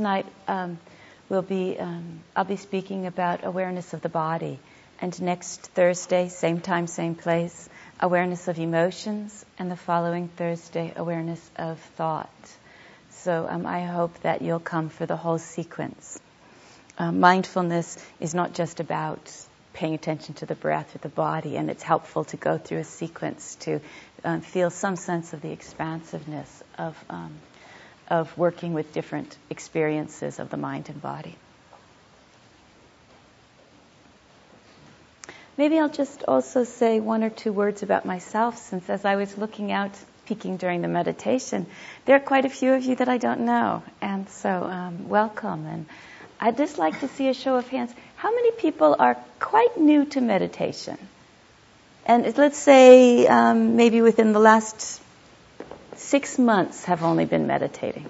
tonight um, will be um, I'll be speaking about awareness of the body, and next Thursday, same time, same place, awareness of emotions, and the following Thursday, awareness of thought. So um, I hope that you'll come for the whole sequence. Uh, mindfulness is not just about paying attention to the breath or the body, and it's helpful to go through a sequence to um, feel some sense of the expansiveness of um, of working with different experiences of the mind and body. Maybe I'll just also say one or two words about myself, since as I was looking out, peeking during the meditation, there are quite a few of you that I don't know, and so um, welcome. And I'd just like to see a show of hands. How many people are quite new to meditation? And let's say um, maybe within the last six months have only been meditating.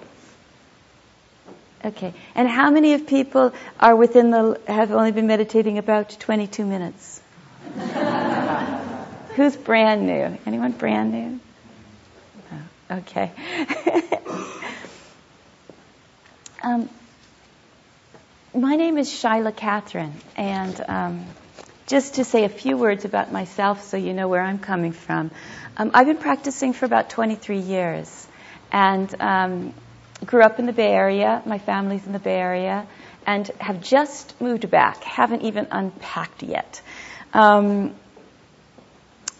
Okay. And how many of people are within the, have only been meditating about 22 minutes? Who's brand new? Anyone brand new? Oh, okay. um, my name is Shaila Catherine, and um, just to say a few words about myself so you know where I'm coming from. Um, I've been practicing for about 23 years and um, grew up in the Bay Area. My family's in the Bay Area and have just moved back, haven't even unpacked yet. Um,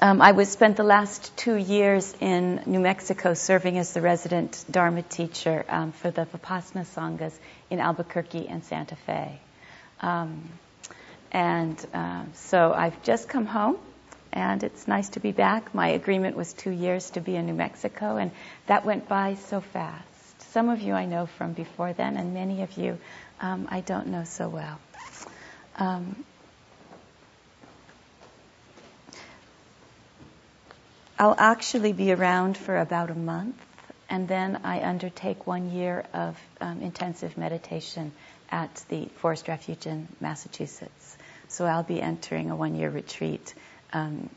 um, I was spent the last two years in New Mexico serving as the resident Dharma teacher um, for the Vipassana Sanghas in Albuquerque and Santa Fe. Um, and uh, so I've just come home and it's nice to be back. My agreement was two years to be in New Mexico, and that went by so fast. Some of you I know from before then, and many of you um, I don't know so well. Um, I'll actually be around for about a month, and then I undertake one year of um, intensive meditation at the Forest Refuge in Massachusetts. So I'll be entering a one year retreat um,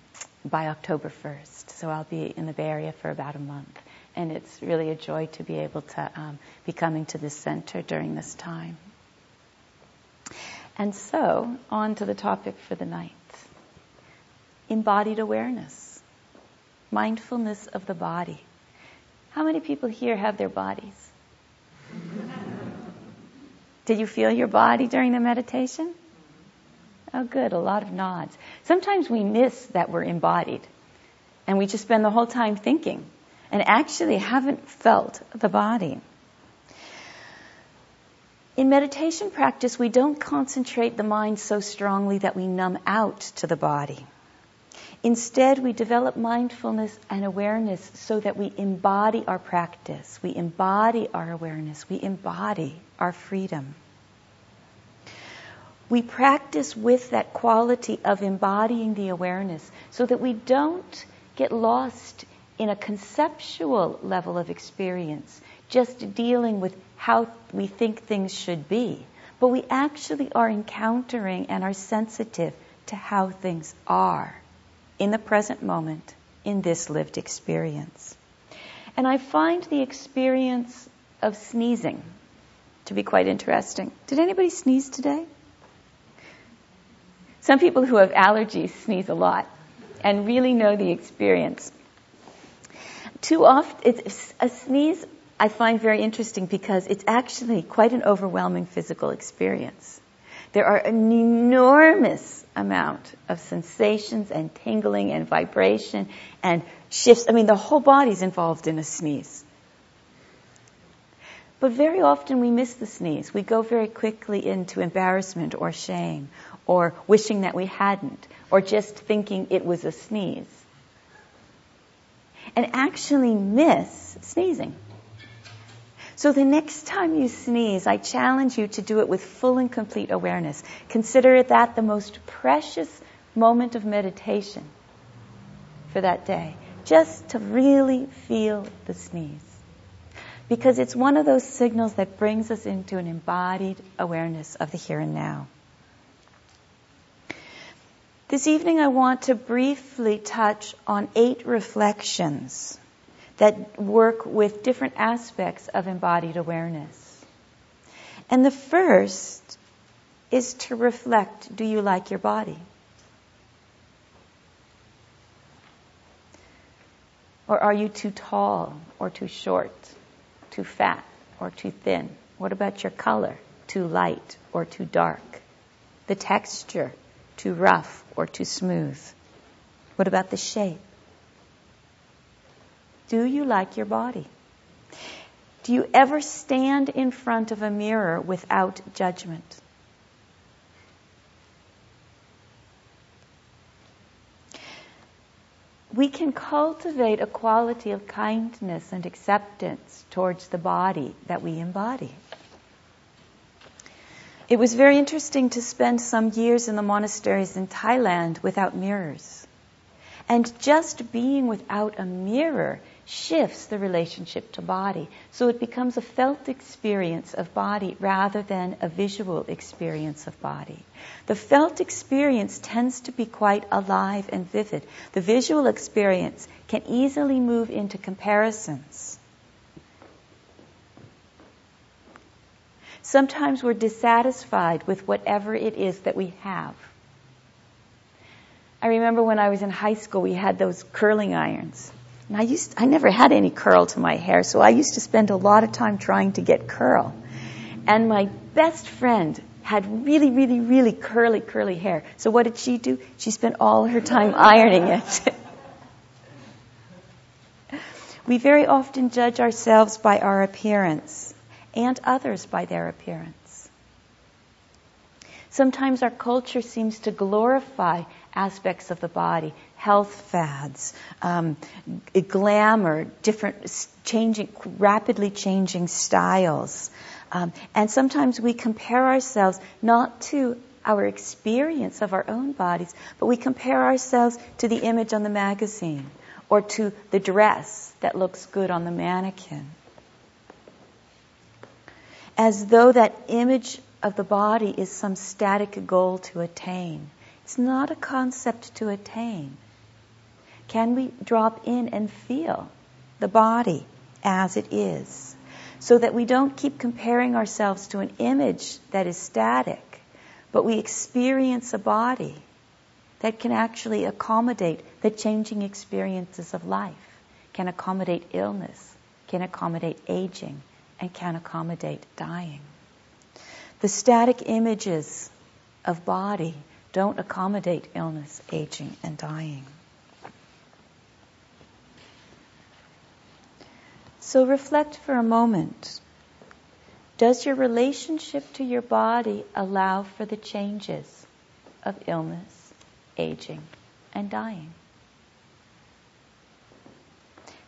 by October 1st. So I'll be in the Bay Area for about a month. And it's really a joy to be able to um, be coming to this center during this time. And so, on to the topic for the night embodied awareness, mindfulness of the body. How many people here have their bodies? Did you feel your body during the meditation? Oh, good, a lot of nods. Sometimes we miss that we're embodied, and we just spend the whole time thinking and actually haven't felt the body. In meditation practice, we don't concentrate the mind so strongly that we numb out to the body. Instead, we develop mindfulness and awareness so that we embody our practice, we embody our awareness, we embody our freedom we practice with that quality of embodying the awareness so that we don't get lost in a conceptual level of experience, just dealing with how we think things should be. But we actually are encountering and are sensitive to how things are in the present moment in this lived experience. And I find the experience of sneezing to be quite interesting. Did anybody sneeze today? Some people who have allergies sneeze a lot and really know the experience. Too often, a sneeze I find very interesting because it's actually quite an overwhelming physical experience. There are an enormous amount of sensations and tingling and vibration and shifts. I mean, the whole body's involved in a sneeze. But very often we miss the sneeze. We go very quickly into embarrassment or shame or wishing that we hadn't, or just thinking it was a sneeze. And actually miss sneezing. So the next time you sneeze, I challenge you to do it with full and complete awareness. Consider that the most precious moment of meditation for that day. Just to really feel the sneeze. Because it's one of those signals that brings us into an embodied awareness of the here and now. This evening, I want to briefly touch on eight reflections that work with different aspects of embodied awareness. And the first is to reflect do you like your body? Or are you too tall or too short, too fat or too thin? What about your color? Too light or too dark? The texture, too rough or too smooth? What about the shape? Do you like your body? Do you ever stand in front of a mirror without judgment? We can cultivate a quality of kindness and acceptance towards the body that we embody. It was very interesting to spend some years in the monasteries in Thailand without mirrors. And just being without a mirror shifts the relationship to body. So it becomes a felt experience of body rather than a visual experience of body. The felt experience tends to be quite alive and vivid. The visual experience can easily move into comparisons. Sometimes we're dissatisfied with whatever it is that we have. I remember when I was in high school, we had those curling irons. And I used, I never had any curl to my hair, so I used to spend a lot of time trying to get curl. And my best friend had really, really, really curly, curly hair. So what did she do? She spent all her time ironing it. we very often judge ourselves by our appearance and others by their appearance. Sometimes our culture seems to glorify aspects of the body, health fads, um, glamour, different changing, rapidly changing styles. Um, and sometimes we compare ourselves not to our experience of our own bodies, but we compare ourselves to the image on the magazine or to the dress that looks good on the mannequin. As though that image of the body is some static goal to attain. It's not a concept to attain. Can we drop in and feel the body as it is? So that we don't keep comparing ourselves to an image that is static, but we experience a body that can actually accommodate the changing experiences of life, can accommodate illness, can accommodate aging, and can accommodate dying. The static images of body don't accommodate illness, aging, and dying. So reflect for a moment. Does your relationship to your body allow for the changes of illness, aging, and dying?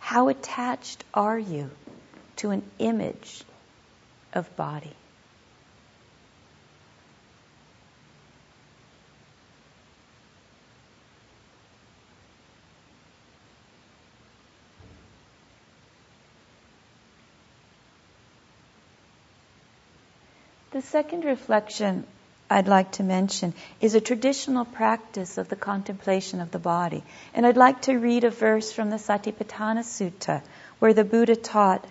How attached are you to an image of body? The second reflection I'd like to mention is a traditional practice of the contemplation of the body. And I'd like to read a verse from the Satipatthana Sutta where the Buddha taught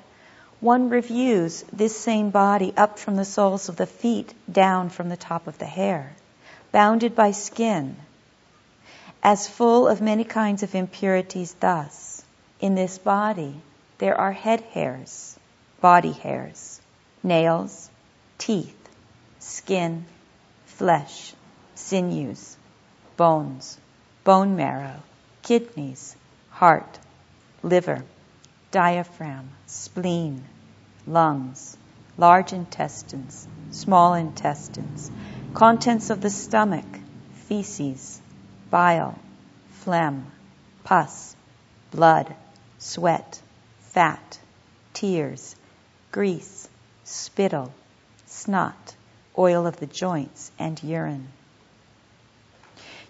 one reviews this same body up from the soles of the feet down from the top of the hair, bounded by skin, as full of many kinds of impurities thus. In this body there are head hairs, body hairs, nails, teeth, skin, flesh, sinews, bones, bone marrow, kidneys, heart, liver, diaphragm, spleen, lungs, large intestines, small intestines, contents of the stomach, feces, bile, phlegm, pus, blood, sweat, fat, tears, grease, spittle, snot, oil of the joints, and urine.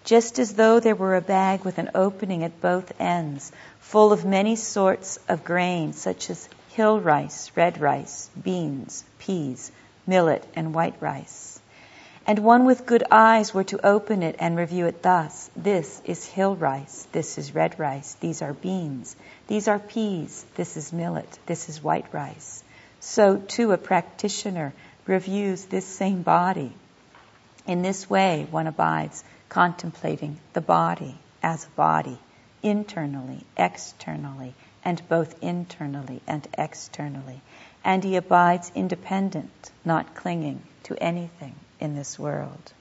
Just as though there were a bag with an opening at both ends, full of many sorts of grain, such as hill rice, red rice, beans, peas, millet, and white rice. And one with good eyes were to open it and review it thus. This is hill rice, this is red rice, these are beans, these are peas, this is millet, this is white rice. So, too, a practitioner reviews this same body. In this way, one abides contemplating the body as a body, internally, externally, and both internally and externally. And he abides independent, not clinging to anything in this world.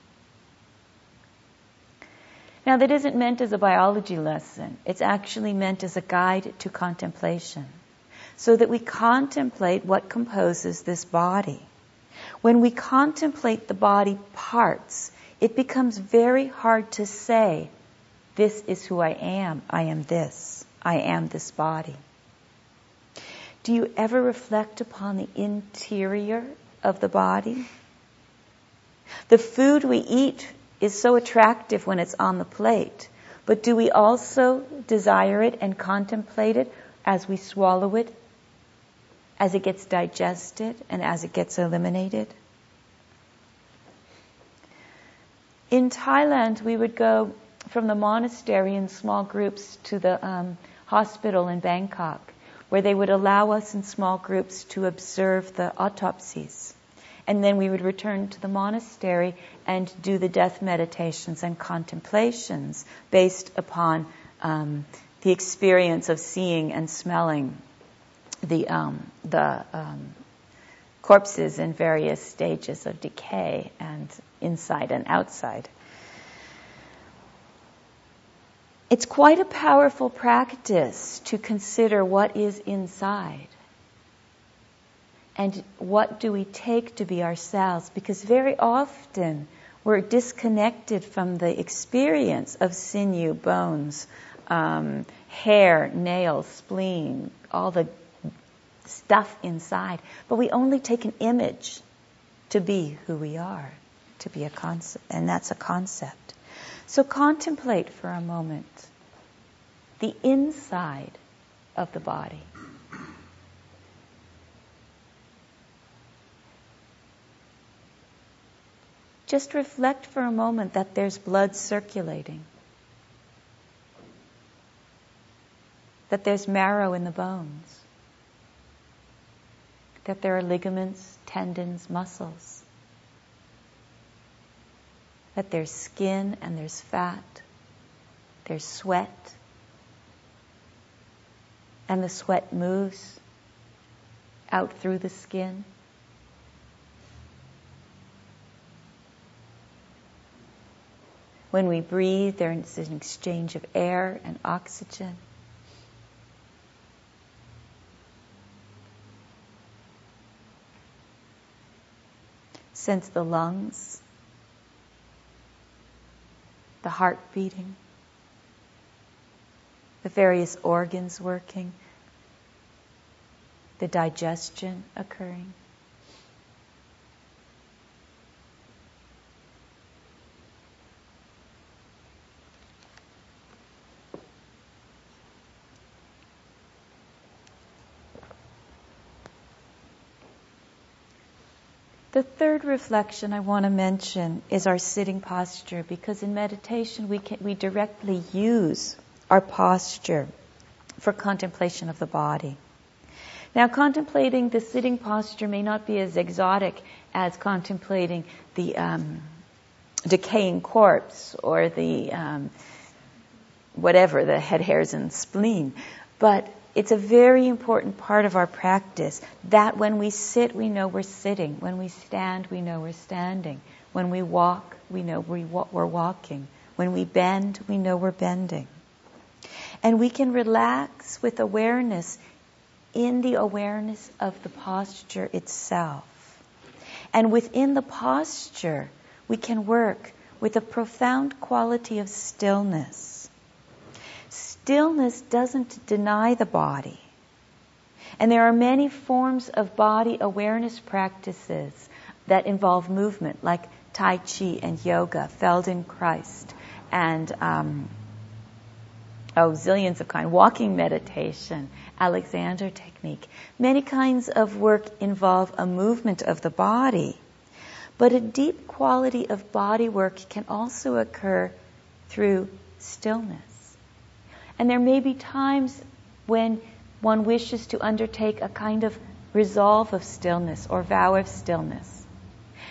Now, that isn't meant as a biology lesson. It's actually meant as a guide to contemplation. So that we contemplate what composes this body. When we contemplate the body parts, it becomes very hard to say, This is who I am. I am this. I am this body. Do you ever reflect upon the interior of the body? The food we eat is so attractive when it's on the plate, but do we also desire it and contemplate it as we swallow it, as it gets digested, and as it gets eliminated? In Thailand, we would go from the monastery in small groups to the um, hospital in Bangkok, where they would allow us in small groups to observe the autopsies. And then we would return to the monastery and do the death meditations and contemplations based upon um, the experience of seeing and smelling the, um, the um, corpses in various stages of decay and inside and outside. It's quite a powerful practice to consider what is inside and what do we take to be ourselves? Because very often we're disconnected from the experience of sinew, bones, um, hair, nails, spleen, all the stuff inside. But we only take an image to be who we are, to be a concept, and that's a concept. So contemplate for a moment the inside of the body. just reflect for a moment that there's blood circulating, that there's marrow in the bones, that there are ligaments, tendons, muscles, that there's skin and there's fat, there's sweat, and the sweat moves out through the skin. When we breathe, there is an exchange of air and oxygen. Sense the lungs, the heart beating, the various organs working, the digestion occurring. The third reflection I want to mention is our sitting posture because in meditation we, can, we directly use our posture for contemplation of the body. Now, contemplating the sitting posture may not be as exotic as contemplating the um, decaying corpse or the um, whatever, the head hairs and spleen, but it's a very important part of our practice that when we sit, we know we're sitting. When we stand, we know we're standing. When we walk, we know we're walking. When we bend, we know we're bending. And we can relax with awareness in the awareness of the posture itself. And within the posture, we can work with a profound quality of stillness stillness doesn't deny the body. And there are many forms of body awareness practices that involve movement, like Tai Chi and yoga, Feldenkrais, and um, oh, zillions of kind, walking meditation, Alexander technique. Many kinds of work involve a movement of the body. But a deep quality of body work can also occur through stillness. And there may be times when one wishes to undertake a kind of resolve of stillness or vow of stillness.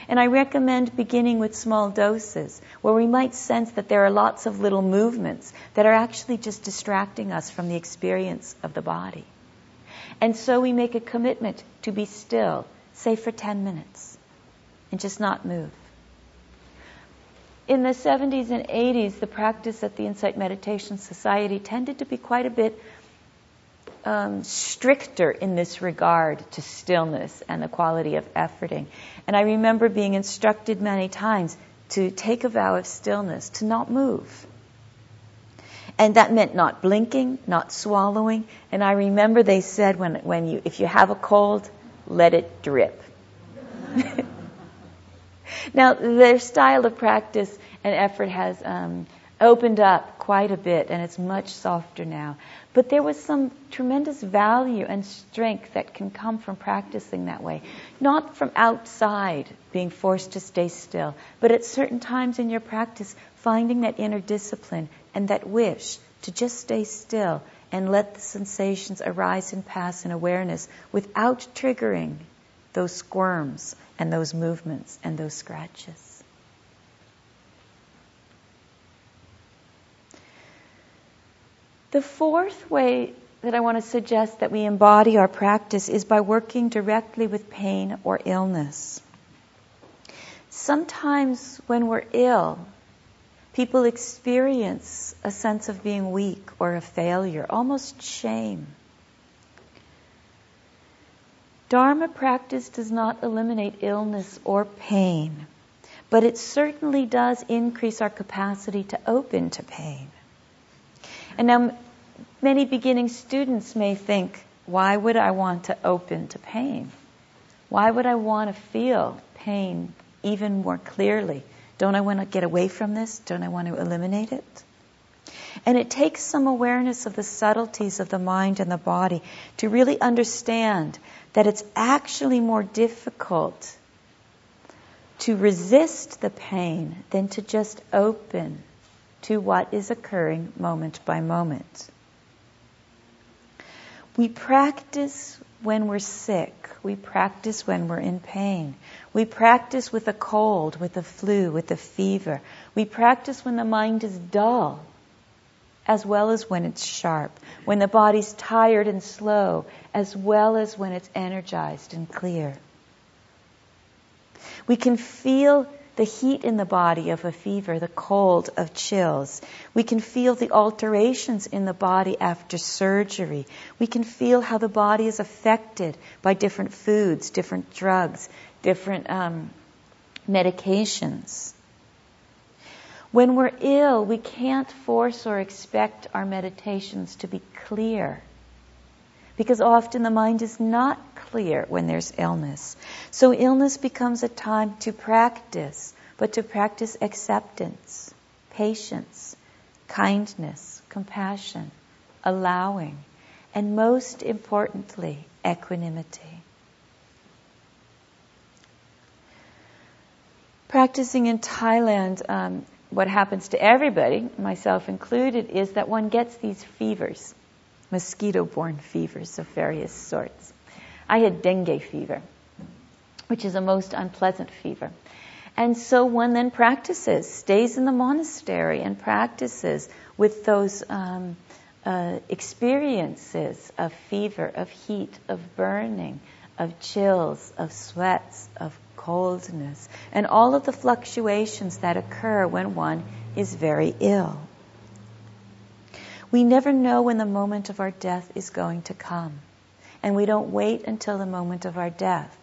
And I recommend beginning with small doses where we might sense that there are lots of little movements that are actually just distracting us from the experience of the body. And so we make a commitment to be still, say for 10 minutes, and just not move. In the 70s and 80s, the practice at the Insight Meditation Society tended to be quite a bit um, stricter in this regard to stillness and the quality of efforting. And I remember being instructed many times to take a vow of stillness, to not move. And that meant not blinking, not swallowing. And I remember they said when, when you, if you have a cold, let it drip. now, their style of practice and effort has um, opened up quite a bit, and it's much softer now. But there was some tremendous value and strength that can come from practicing that way. Not from outside being forced to stay still, but at certain times in your practice, finding that inner discipline and that wish to just stay still and let the sensations arise and pass in awareness without triggering those squirms and those movements and those scratches. The fourth way that I want to suggest that we embody our practice is by working directly with pain or illness. Sometimes when we're ill, people experience a sense of being weak or a failure, almost shame. Dharma practice does not eliminate illness or pain, but it certainly does increase our capacity to open to pain. And now, many beginning students may think, why would I want to open to pain? Why would I want to feel pain even more clearly? Don't I want to get away from this? Don't I want to eliminate it? And it takes some awareness of the subtleties of the mind and the body to really understand that it's actually more difficult to resist the pain than to just open to what is occurring moment by moment. We practice when we're sick. We practice when we're in pain. We practice with a cold, with a flu, with a fever. We practice when the mind is dull, as well as when it's sharp. When the body's tired and slow, as well as when it's energized and clear. We can feel the heat in the body of a fever, the cold of chills. We can feel the alterations in the body after surgery. We can feel how the body is affected by different foods, different drugs, different um, medications. When we're ill, we can't force or expect our meditations to be clear because often the mind is not clear when there's illness. So illness becomes a time to practice, but to practice acceptance, patience, kindness, compassion, allowing, and most importantly, equanimity. Practicing in Thailand, um, what happens to everybody, myself included, is that one gets these fevers mosquito borne fevers of various sorts. I had dengue fever, which is a most unpleasant fever. And so one then practices, stays in the monastery and practices with those um, uh, experiences of fever, of heat, of burning, of chills, of sweats, of coldness, and all of the fluctuations that occur when one is very ill. We never know when the moment of our death is going to come. And we don't wait until the moment of our death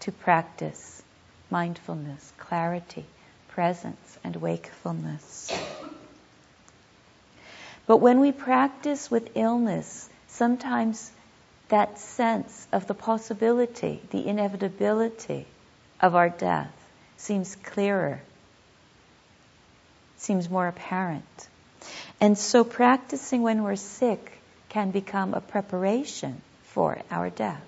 to practice mindfulness, clarity, presence, and wakefulness. But when we practice with illness, sometimes that sense of the possibility, the inevitability of our death seems clearer, seems more apparent. And so practicing when we're sick can become a preparation for our death.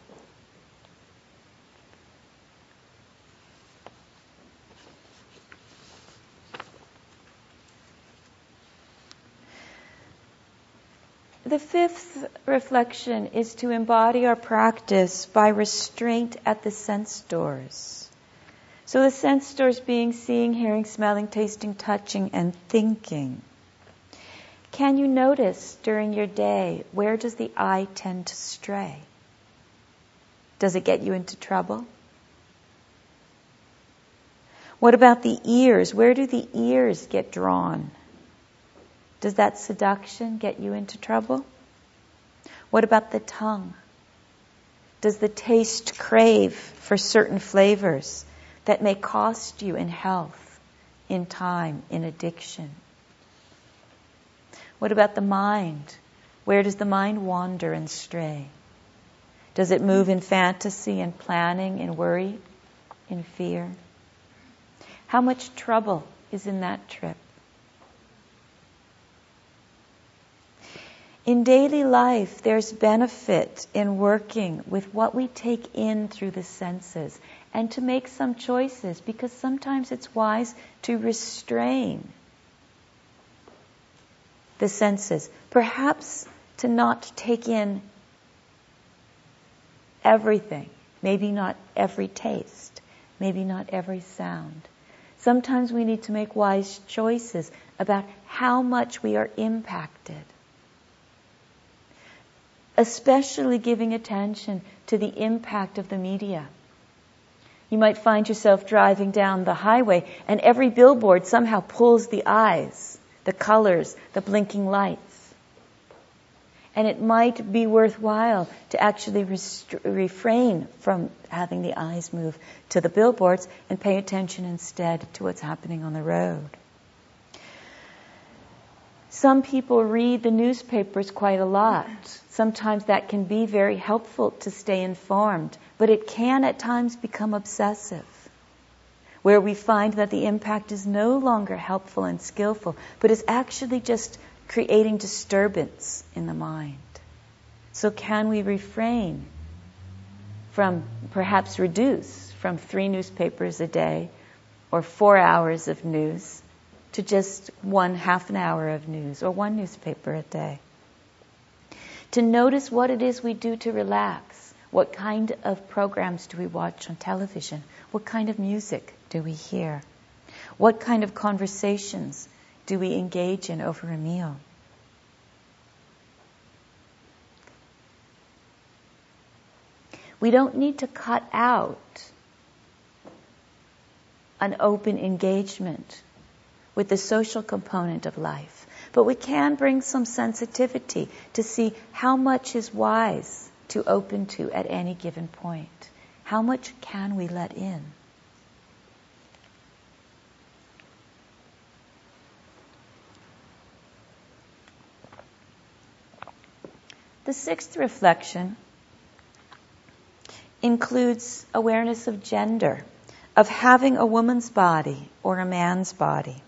The fifth reflection is to embody our practice by restraint at the sense doors. So the sense doors being seeing, hearing, smelling, tasting, touching, and thinking. Can you notice during your day where does the eye tend to stray? Does it get you into trouble? What about the ears? Where do the ears get drawn? Does that seduction get you into trouble? What about the tongue? Does the taste crave for certain flavors that may cost you in health, in time, in addiction? What about the mind? Where does the mind wander and stray? Does it move in fantasy and planning, in worry, in fear? How much trouble is in that trip? In daily life, there's benefit in working with what we take in through the senses and to make some choices because sometimes it's wise to restrain the senses. Perhaps to not take in everything, maybe not every taste, maybe not every sound. Sometimes we need to make wise choices about how much we are impacted especially giving attention to the impact of the media. You might find yourself driving down the highway and every billboard somehow pulls the eyes, the colors, the blinking lights. And it might be worthwhile to actually refrain from having the eyes move to the billboards and pay attention instead to what's happening on the road. Some people read the newspapers quite a lot. Sometimes that can be very helpful to stay informed, but it can at times become obsessive, where we find that the impact is no longer helpful and skillful, but is actually just creating disturbance in the mind. So, can we refrain from perhaps reduce from three newspapers a day or four hours of news to just one half an hour of news or one newspaper a day. To notice what it is we do to relax. What kind of programs do we watch on television? What kind of music do we hear? What kind of conversations do we engage in over a meal? We don't need to cut out an open engagement with the social component of life. But we can bring some sensitivity to see how much is wise to open to at any given point. How much can we let in? The sixth reflection includes awareness of gender, of having a woman's body or a man's body.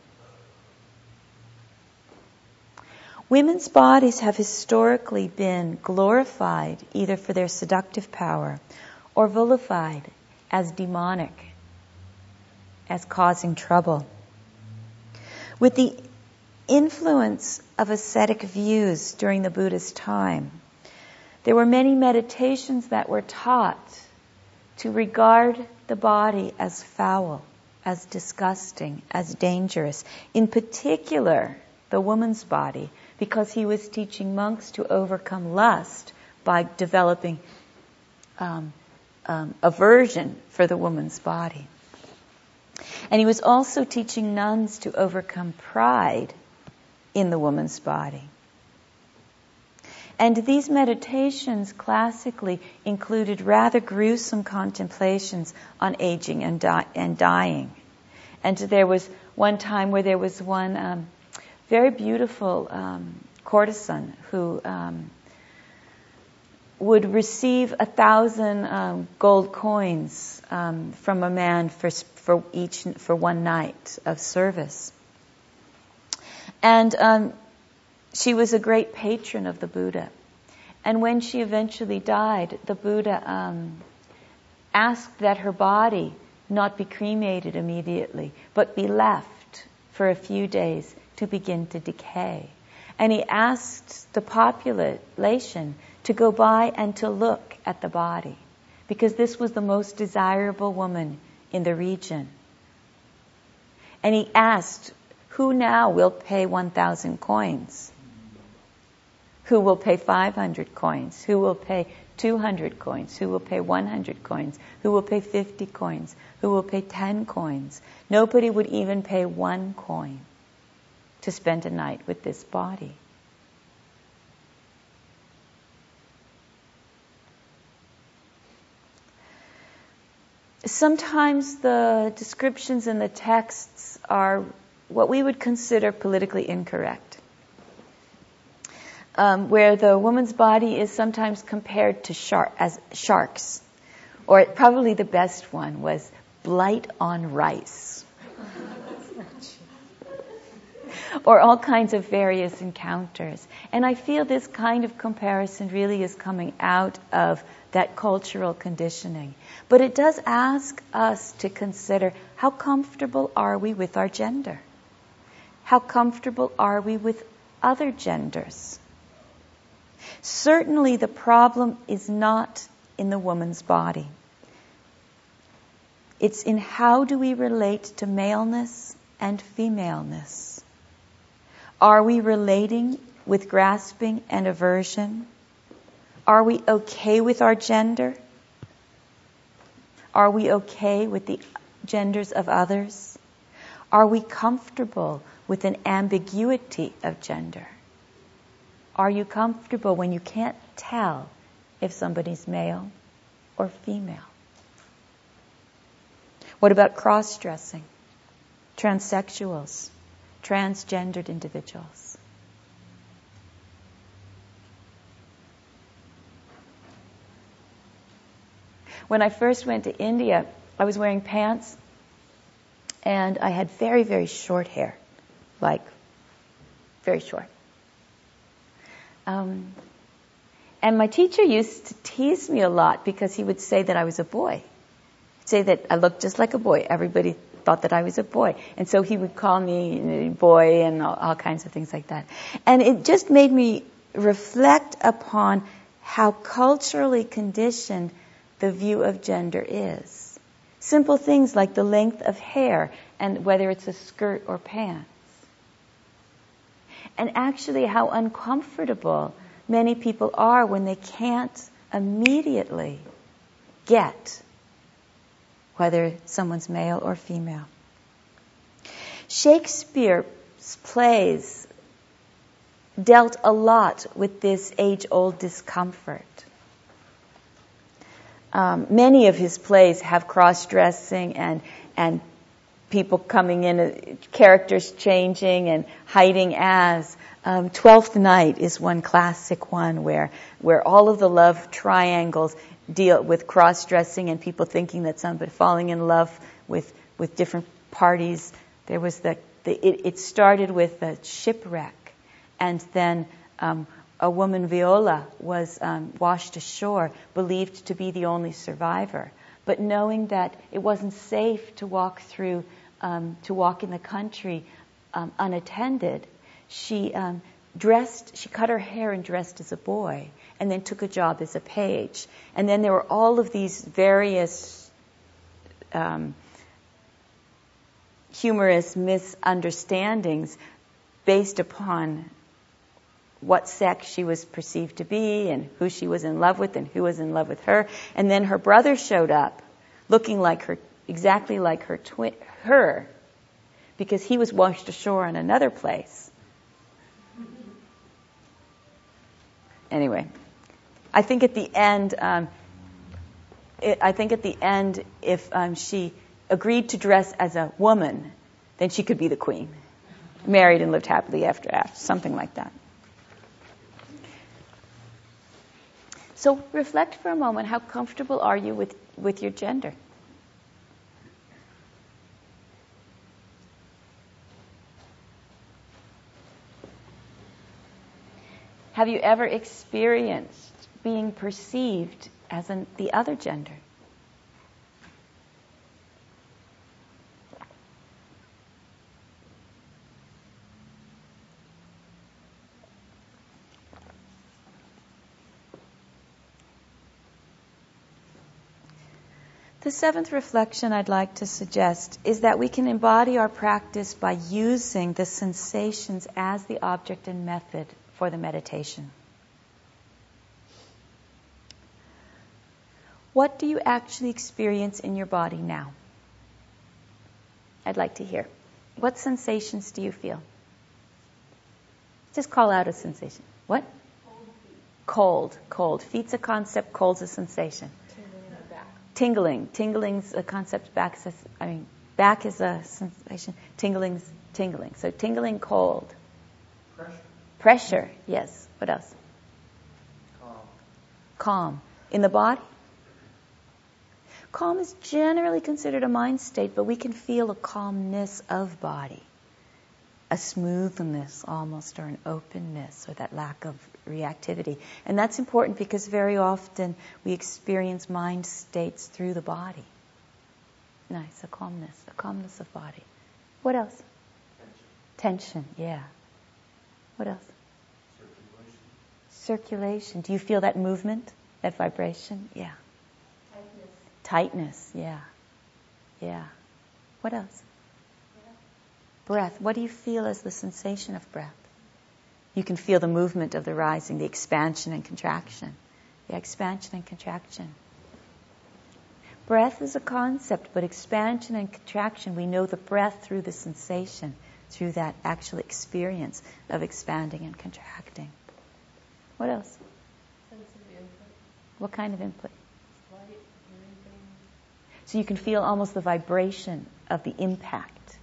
Women's bodies have historically been glorified either for their seductive power or vilified as demonic, as causing trouble. With the influence of ascetic views during the Buddhist time, there were many meditations that were taught to regard the body as foul, as disgusting, as dangerous. In particular, the woman's body, because he was teaching monks to overcome lust by developing um, um, aversion for the woman's body. And he was also teaching nuns to overcome pride in the woman's body. And these meditations classically included rather gruesome contemplations on aging and, di- and dying. And there was one time where there was one um, very beautiful um, courtesan who um, would receive a thousand um, gold coins um, from a man for for each for one night of service. And um, she was a great patron of the Buddha. And when she eventually died, the Buddha um, asked that her body not be cremated immediately, but be left for a few days to begin to decay. And he asked the population to go by and to look at the body because this was the most desirable woman in the region. And he asked, Who now will pay 1,000 coins? Who will pay 500 coins? Who will pay 200 coins? Who will pay 100 coins? Who will pay 50 coins? Who will pay 10 coins? Nobody would even pay one coin to spend a night with this body. Sometimes the descriptions in the texts are what we would consider politically incorrect. Um, where the woman's body is sometimes compared to shark, as sharks, or probably the best one was blight on rice, or all kinds of various encounters. And I feel this kind of comparison really is coming out of that cultural conditioning. But it does ask us to consider how comfortable are we with our gender? How comfortable are we with other genders? Certainly, the problem is not in the woman's body. It's in how do we relate to maleness and femaleness. Are we relating with grasping and aversion? Are we okay with our gender? Are we okay with the genders of others? Are we comfortable with an ambiguity of gender? Are you comfortable when you can't tell if somebody's male or female? What about cross dressing, transsexuals, transgendered individuals? When I first went to India, I was wearing pants and I had very, very short hair. Like, very short. Um, and my teacher used to tease me a lot because he would say that I was a boy. He'd say that I looked just like a boy. Everybody thought that I was a boy. And so he would call me boy and all, all kinds of things like that. And it just made me reflect upon how culturally conditioned the view of gender is. Simple things like the length of hair and whether it's a skirt or pants. And actually, how uncomfortable many people are when they can't immediately get whether someone's male or female. Shakespeare's plays dealt a lot with this age old discomfort. Um, many of his plays have cross dressing and, and people coming in, uh, characters changing and hiding as. Um, Twelfth Night is one classic one where, where all of the love triangles deal with cross dressing and people thinking that somebody falling in love with, with different parties. There was the, the it, it started with a shipwreck and then um, a woman, Viola, was um, washed ashore, believed to be the only survivor. But knowing that it wasn't safe to walk through, um, to walk in the country um, unattended, she um, dressed, she cut her hair and dressed as a boy, and then took a job as a page. And then there were all of these various um, humorous misunderstandings based upon what sex she was perceived to be and who she was in love with and who was in love with her. And then her brother showed up looking like her, exactly like her twin, her, because he was washed ashore in another place. Anyway, I think at the end, um, it, I think at the end, if um, she agreed to dress as a woman, then she could be the queen, married and lived happily after after, something like that. So reflect for a moment how comfortable are you with, with your gender? Have you ever experienced being perceived as an, the other gender? The seventh reflection I'd like to suggest is that we can embody our practice by using the sensations as the object and method for the meditation. What do you actually experience in your body now? I'd like to hear. What sensations do you feel? Just call out a sensation. What? Cold. Cold. Feet's a concept, cold's a sensation tingling. Tingling's a concept. Back says, I mean, back is a sensation. Tingling's tingling. So tingling, cold. Pressure. Pressure. Yes. What else? Calm. Calm. In the body? Calm is generally considered a mind state, but we can feel a calmness of body, a smoothness almost, or an openness, or that lack of reactivity. And that's important because very often we experience mind states through the body. Nice, a calmness, a calmness of body. What else? Tension. Tension, yeah. What else? Circulation. Circulation. Do you feel that movement, that vibration? Yeah. Tightness. Yeah. Yeah. What else? Breath. What do you feel as the sensation of breath? You can feel the movement of the rising, the expansion and contraction. The expansion and contraction. Breath is a concept, but expansion and contraction, we know the breath through the sensation, through that actual experience of expanding and contracting. What else? Sensory input. What kind of input? So you can feel almost the vibration of the impact.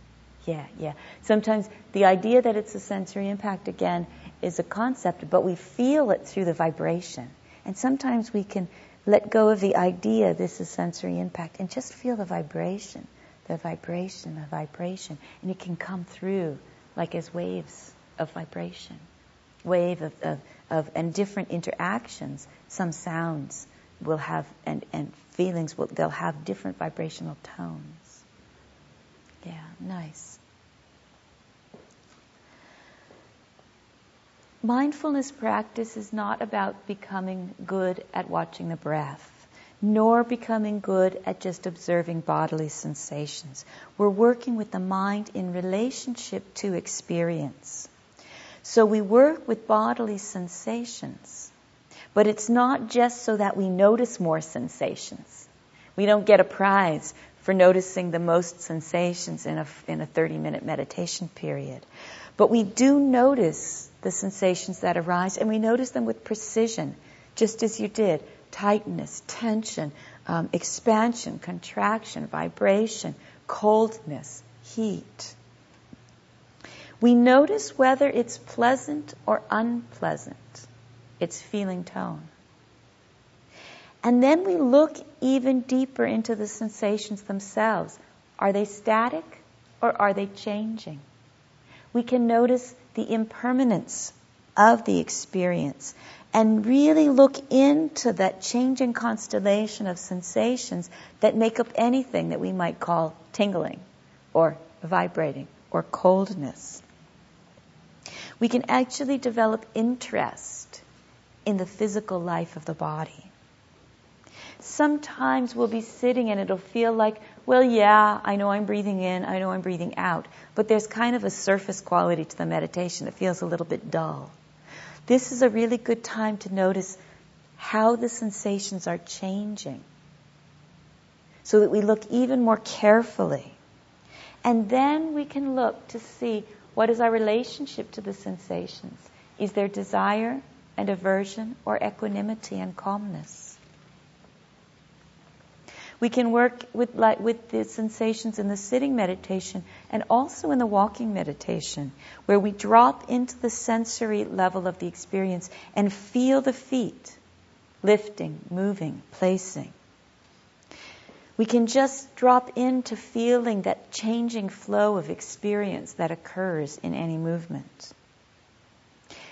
Yeah, yeah. Sometimes the idea that it's a sensory impact again is a concept, but we feel it through the vibration. And sometimes we can let go of the idea this is sensory impact and just feel the vibration, the vibration, the vibration. And it can come through like as waves of vibration. Wave of, of, of and different interactions. Some sounds will have and, and feelings will they'll have different vibrational tones. Yeah, nice. Mindfulness practice is not about becoming good at watching the breath, nor becoming good at just observing bodily sensations. We're working with the mind in relationship to experience. So we work with bodily sensations, but it's not just so that we notice more sensations. We don't get a prize for noticing the most sensations in a, in a 30 minute meditation period. But we do notice the sensations that arise, and we notice them with precision, just as you did tightness, tension, um, expansion, contraction, vibration, coldness, heat. We notice whether it's pleasant or unpleasant, its feeling tone. And then we look even deeper into the sensations themselves. Are they static or are they changing? We can notice the impermanence of the experience and really look into that changing constellation of sensations that make up anything that we might call tingling or vibrating or coldness. We can actually develop interest in the physical life of the body. Sometimes we'll be sitting and it'll feel like, well, yeah, I know I'm breathing in, I know I'm breathing out, but there's kind of a surface quality to the meditation that feels a little bit dull. This is a really good time to notice how the sensations are changing so that we look even more carefully. And then we can look to see what is our relationship to the sensations. Is there desire and aversion or equanimity and calmness? We can work with, like, with the sensations in the sitting meditation and also in the walking meditation, where we drop into the sensory level of the experience and feel the feet lifting, moving, placing. We can just drop into feeling that changing flow of experience that occurs in any movement.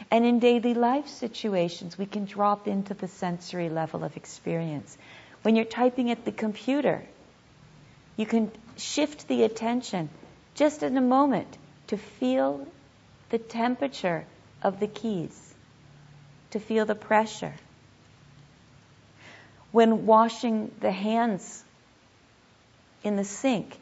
And in daily life situations, we can drop into the sensory level of experience when you're typing at the computer, you can shift the attention just in a moment to feel the temperature of the keys, to feel the pressure. When washing the hands in the sink,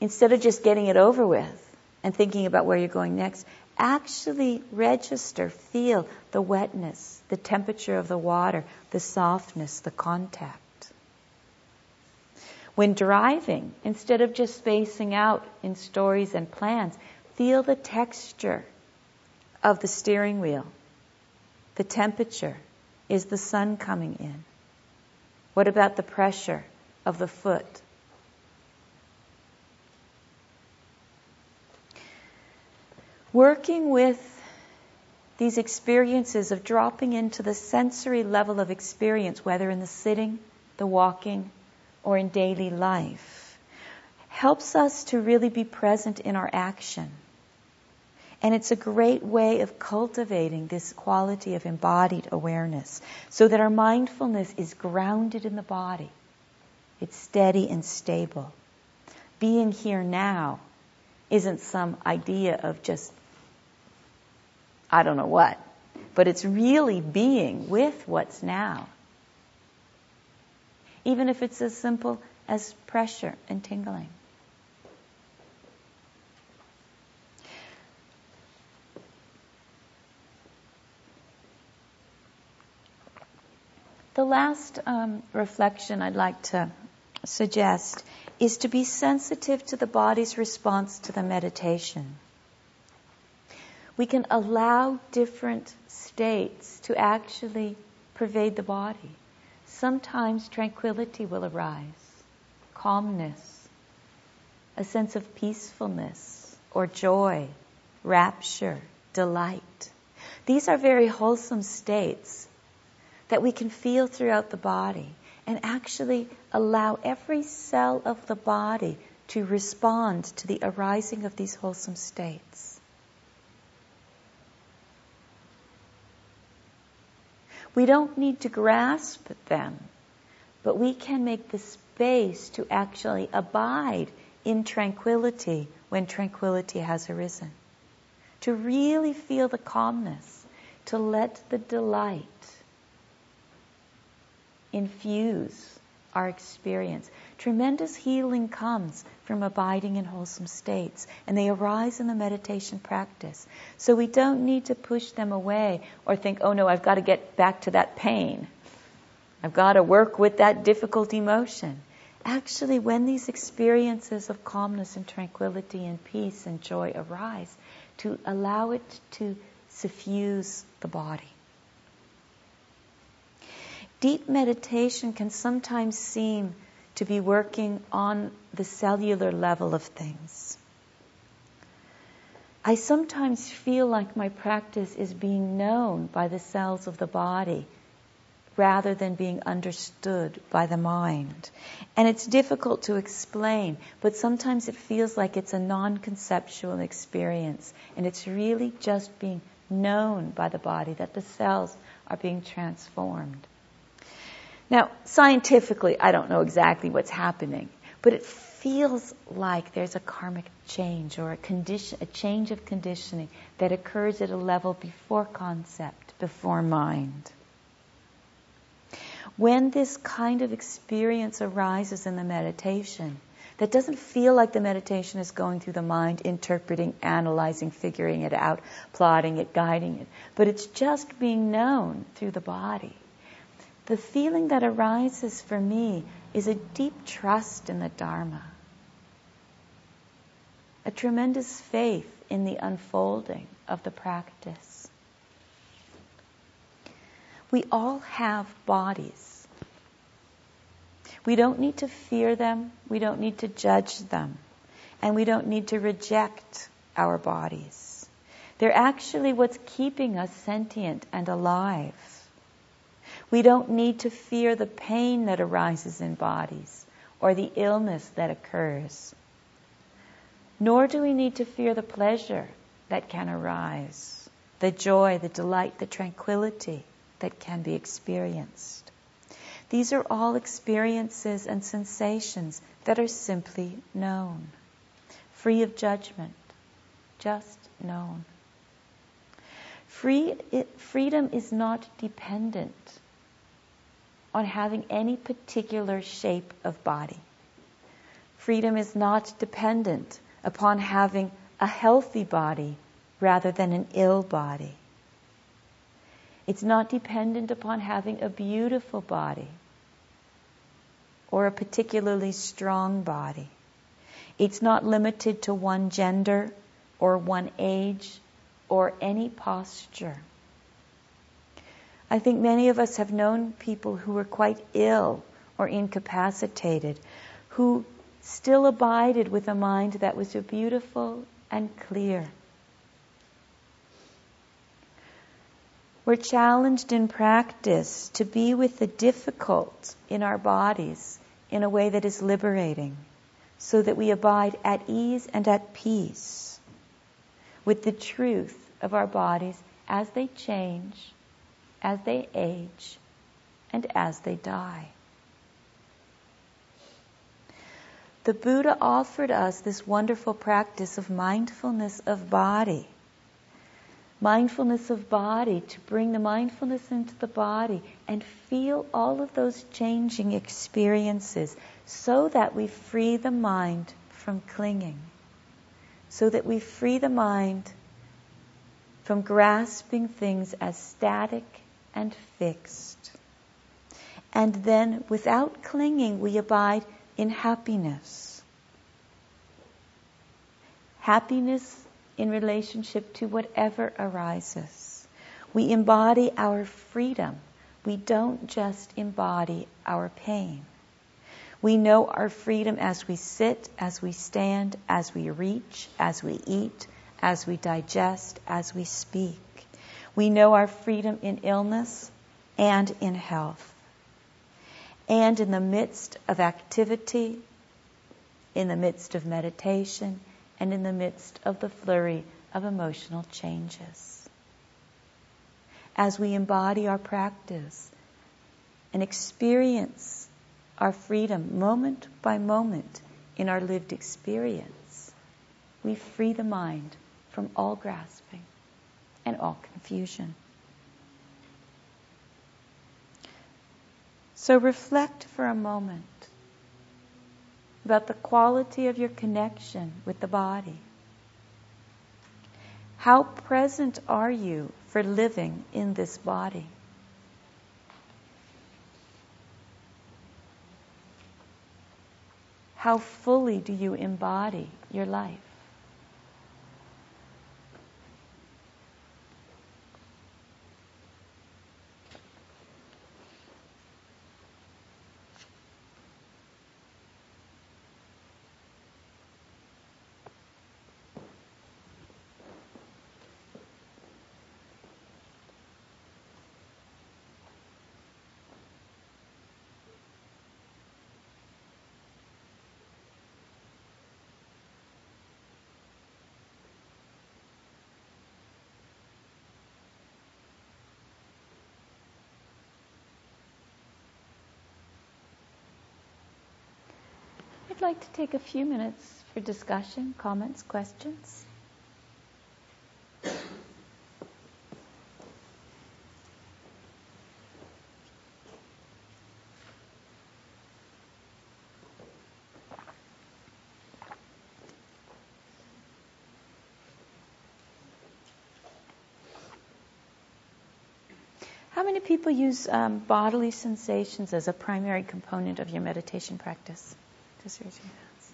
instead of just getting it over with and thinking about where you're going next, actually register, feel the wetness, the temperature of the water, the softness, the contact. When driving, instead of just spacing out in stories and plans, feel the texture of the steering wheel, the temperature. Is the sun coming in? What about the pressure of the foot? Working with these experiences of dropping into the sensory level of experience, whether in the sitting, the walking, or in daily life, helps us to really be present in our action. And it's a great way of cultivating this quality of embodied awareness so that our mindfulness is grounded in the body. It's steady and stable. Being here now isn't some idea of just, I don't know what, but it's really being with what's now. Even if it's as simple as pressure and tingling. The last um, reflection I'd like to suggest is to be sensitive to the body's response to the meditation. We can allow different states to actually pervade the body. Sometimes tranquility will arise, calmness, a sense of peacefulness or joy, rapture, delight. These are very wholesome states that we can feel throughout the body and actually allow every cell of the body to respond to the arising of these wholesome states. We don't need to grasp them, but we can make the space to actually abide in tranquility when tranquility has arisen. To really feel the calmness, to let the delight infuse our experience. Tremendous healing comes from abiding in wholesome states, and they arise in the meditation practice. So we don't need to push them away or think, oh no, I've got to get back to that pain. I've got to work with that difficult emotion. Actually, when these experiences of calmness and tranquility and peace and joy arise, to allow it to suffuse the body. Deep meditation can sometimes seem to be working on the cellular level of things. I sometimes feel like my practice is being known by the cells of the body rather than being understood by the mind. And it's difficult to explain, but sometimes it feels like it's a non conceptual experience and it's really just being known by the body that the cells are being transformed. Now, scientifically, I don't know exactly what's happening, but it feels like there's a karmic change or a condition, a change of conditioning that occurs at a level before concept, before mind. When this kind of experience arises in the meditation, that doesn't feel like the meditation is going through the mind, interpreting, analyzing, figuring it out, plotting it, guiding it, but it's just being known through the body the feeling that arises for me is a deep trust in the Dharma, a tremendous faith in the unfolding of the practice. We all have bodies. We don't need to fear them, we don't need to judge them, and we don't need to reject our bodies. They're actually what's keeping us sentient and alive. We don't need to fear the pain that arises in bodies or the illness that occurs. Nor do we need to fear the pleasure that can arise, the joy, the delight, the tranquility that can be experienced. These are all experiences and sensations that are simply known, free of judgment, just known. Free, it, freedom is not dependent on having any particular shape of body. Freedom is not dependent upon having a healthy body rather than an ill body. It's not dependent upon having a beautiful body or a particularly strong body. It's not limited to one gender or one age or any posture. I think many of us have known people who were quite ill or incapacitated who still abided with a mind that was so beautiful and clear. We're challenged in practice to be with the difficult in our bodies in a way that is liberating, so that we abide at ease and at peace with the truth of our bodies as they change, as they age, and as they die. The Buddha offered us this wonderful practice of mindfulness of body mindfulness of body, to bring the mindfulness into the body and feel all of those changing experiences so that we free the mind from clinging, so that we free the mind from grasping things as static and fixed. And then, without clinging, we abide in happiness. Happiness in relationship to whatever arises. We embody our freedom. We don't just embody our pain. We know our freedom as we sit, as we stand, as we reach, as we eat, as we digest, as we speak. We know our freedom in illness and in health. And in the midst of activity, in the midst of meditation, and in the midst of the flurry of emotional changes. As we embody our practice and experience our freedom moment by moment in our lived experience, we free the mind from all grasping and all confusion. So reflect for a moment about the quality of your connection with the body. How present are you for living in this body? How fully do you embody your life? Like to take a few minutes for discussion, comments, questions. How many people use um, bodily sensations as a primary component of your meditation practice? Just raise your hands.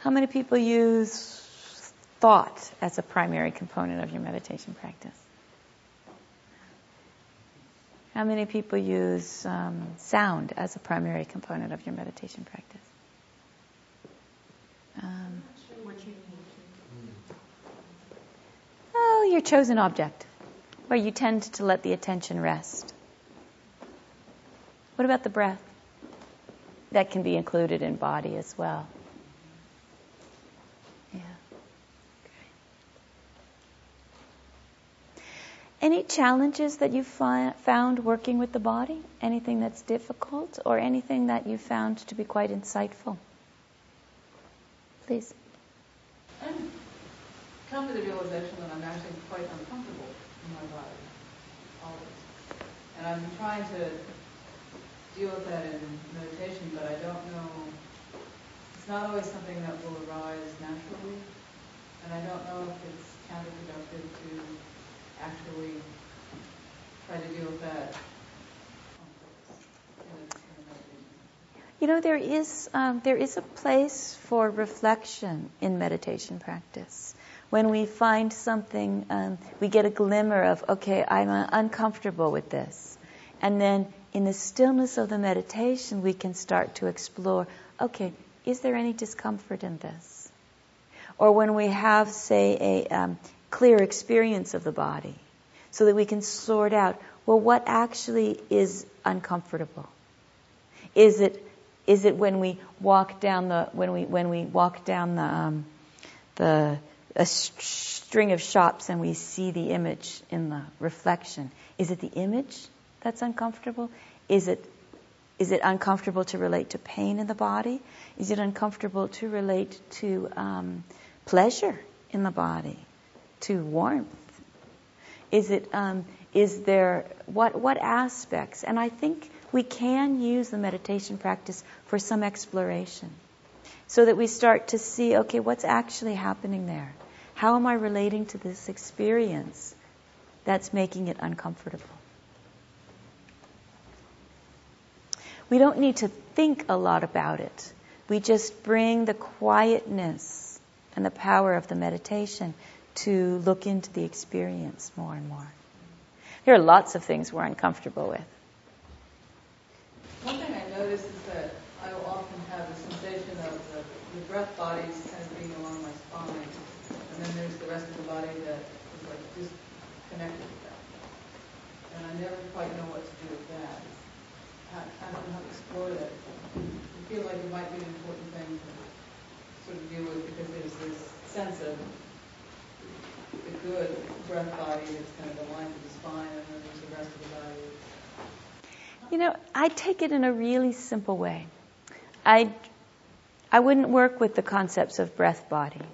How many people use thought as a primary component of your meditation practice? How many people use um, sound as a primary component of your meditation practice? Um, oh, your chosen object, where you tend to let the attention rest. What about the breath? That can be included in body as well. Yeah. Any challenges that you fi- found working with the body? Anything that's difficult or anything that you found to be quite insightful? Please. I've come to the realization that I'm actually quite uncomfortable in my body, always. And I'm trying to deal with that in meditation, but I don't know, it's not always something that will arise naturally, and I don't know if it's counterproductive to actually try to deal with that. You know, there is um, there is a place for reflection in meditation practice. When we find something, um, we get a glimmer of, okay, I'm uh, uncomfortable with this, and then in the stillness of the meditation, we can start to explore, okay, is there any discomfort in this? Or when we have, say, a um, clear experience of the body, so that we can sort out, well, what actually is uncomfortable? Is it is it when we walk down the when we when we walk down the um, the a string of shops and we see the image in the reflection? Is it the image that's uncomfortable? Is it is it uncomfortable to relate to pain in the body? Is it uncomfortable to relate to um, pleasure in the body, to warmth? Is it um, is there what what aspects? And I think we can use the meditation practice for some exploration so that we start to see okay, what's actually happening there? How am I relating to this experience that's making it uncomfortable? We don't need to think a lot about it. We just bring the quietness and the power of the meditation to look into the experience more and more. There are lots of things we're uncomfortable with. One thing I notice is that I will often have the sensation of the, the breath bodies kind of being along my spine, and then there's the rest of the body that is like disconnected with that. And I never quite know what to do. I don't know how to explore that. I feel like it might be an important thing to sort of deal with because there's this sense of the good breath body that's kind of aligned to the spine, and then there's the rest of the body. You know, I take it in a really simple way. I I wouldn't work with the concepts of breath body.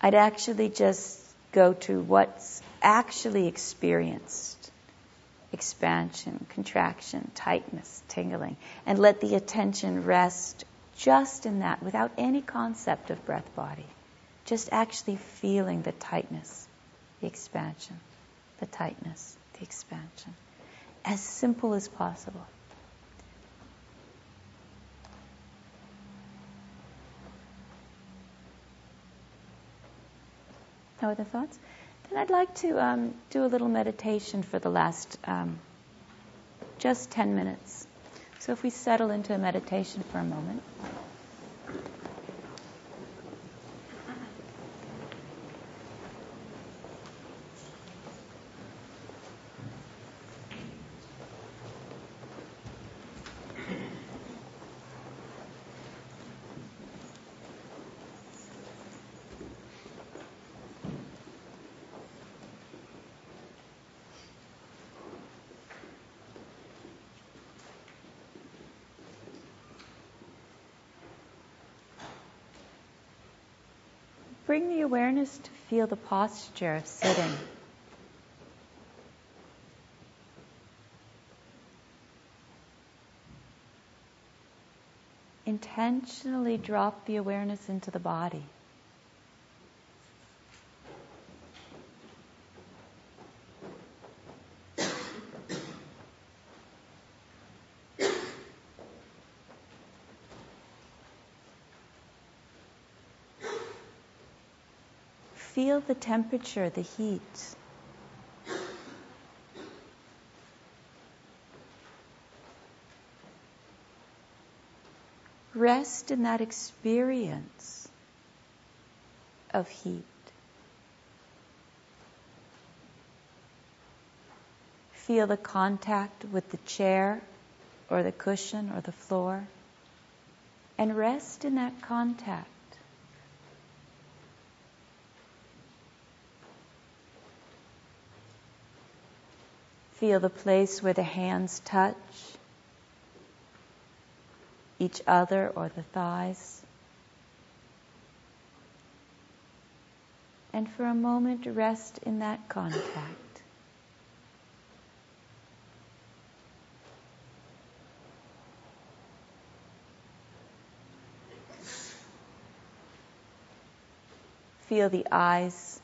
I'd actually just go to what's actually experienced expansion, contraction, tightness, tingling, and let the attention rest just in that without any concept of breath body. Just actually feeling the tightness, the expansion, the tightness, the expansion. As simple as possible. No other thoughts? Then I'd like to um, do a little meditation for the last um, just 10 minutes. So if we settle into a meditation for a moment. Bring the awareness to feel the posture of sitting. Intentionally drop the awareness into the body. Feel the temperature, the heat. Rest in that experience of heat. Feel the contact with the chair or the cushion or the floor. And rest in that contact. Feel the place where the hands touch each other or the thighs. And for a moment, rest in that contact. feel the eyes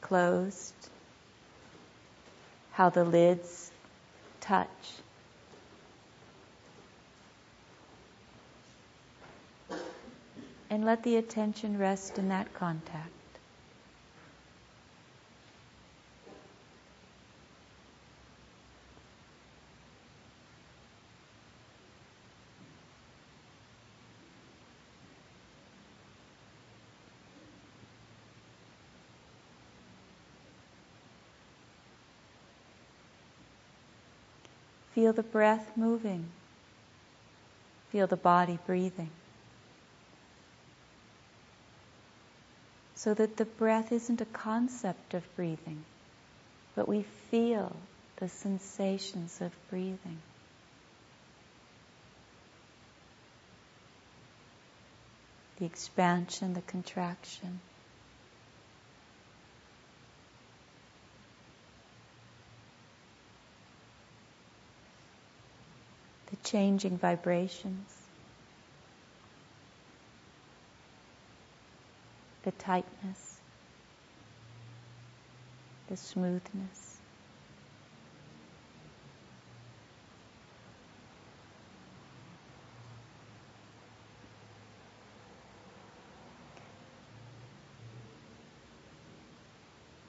closed how the lids touch. And let the attention rest in that contact. Feel the breath moving. Feel the body breathing. So that the breath isn't a concept of breathing, but we feel the sensations of breathing. The expansion, the contraction. Changing vibrations, the tightness, the smoothness.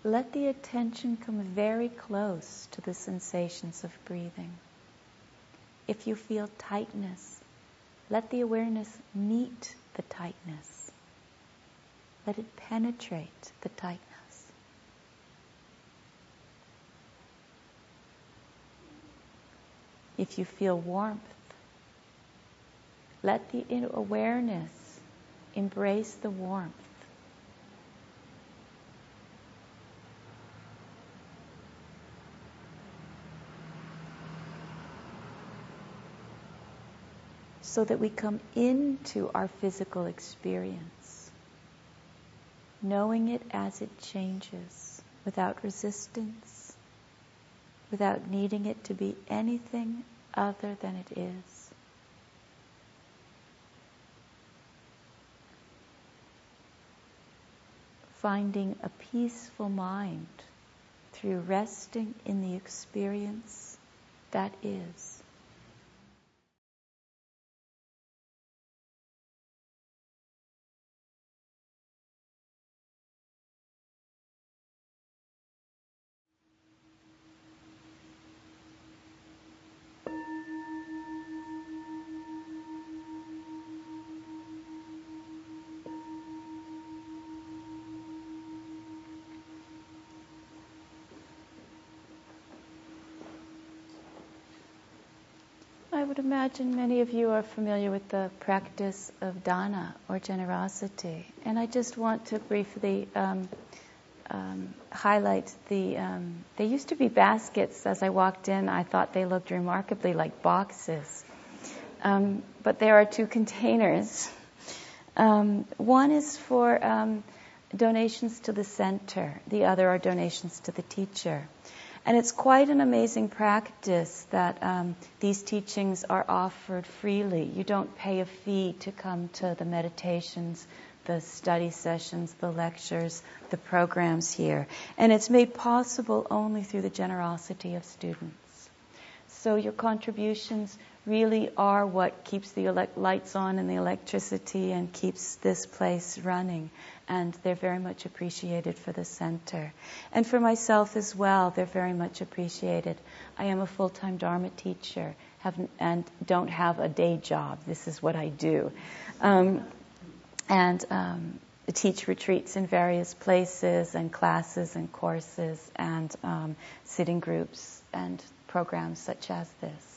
Let the attention come very close to the sensations of breathing. If you feel tightness, let the awareness meet the tightness. Let it penetrate the tightness. If you feel warmth, let the awareness embrace the warmth. So that we come into our physical experience, knowing it as it changes, without resistance, without needing it to be anything other than it is. Finding a peaceful mind through resting in the experience that is. Would imagine many of you are familiar with the practice of dana or generosity. And I just want to briefly um, um, highlight the. Um, they used to be baskets. As I walked in, I thought they looked remarkably like boxes. Um, but there are two containers. Um, one is for um, donations to the center, the other are donations to the teacher. And it's quite an amazing practice that um, these teachings are offered freely. You don't pay a fee to come to the meditations, the study sessions, the lectures, the programs here. And it's made possible only through the generosity of students. So your contributions really are what keeps the lights on and the electricity and keeps this place running. And they're very much appreciated for the center. And for myself as well, they're very much appreciated. I am a full time Dharma teacher have, and don't have a day job. This is what I do. Um, and um, teach retreats in various places and classes and courses and um, sitting groups and programs such as this.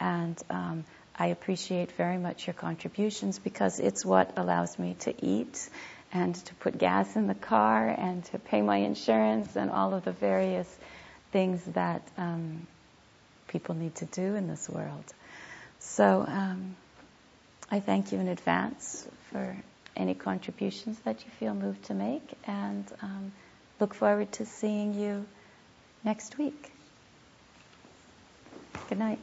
And um, I appreciate very much your contributions because it's what allows me to eat and to put gas in the car and to pay my insurance and all of the various things that um, people need to do in this world. So um, I thank you in advance for any contributions that you feel moved to make and um, look forward to seeing you next week. Good night.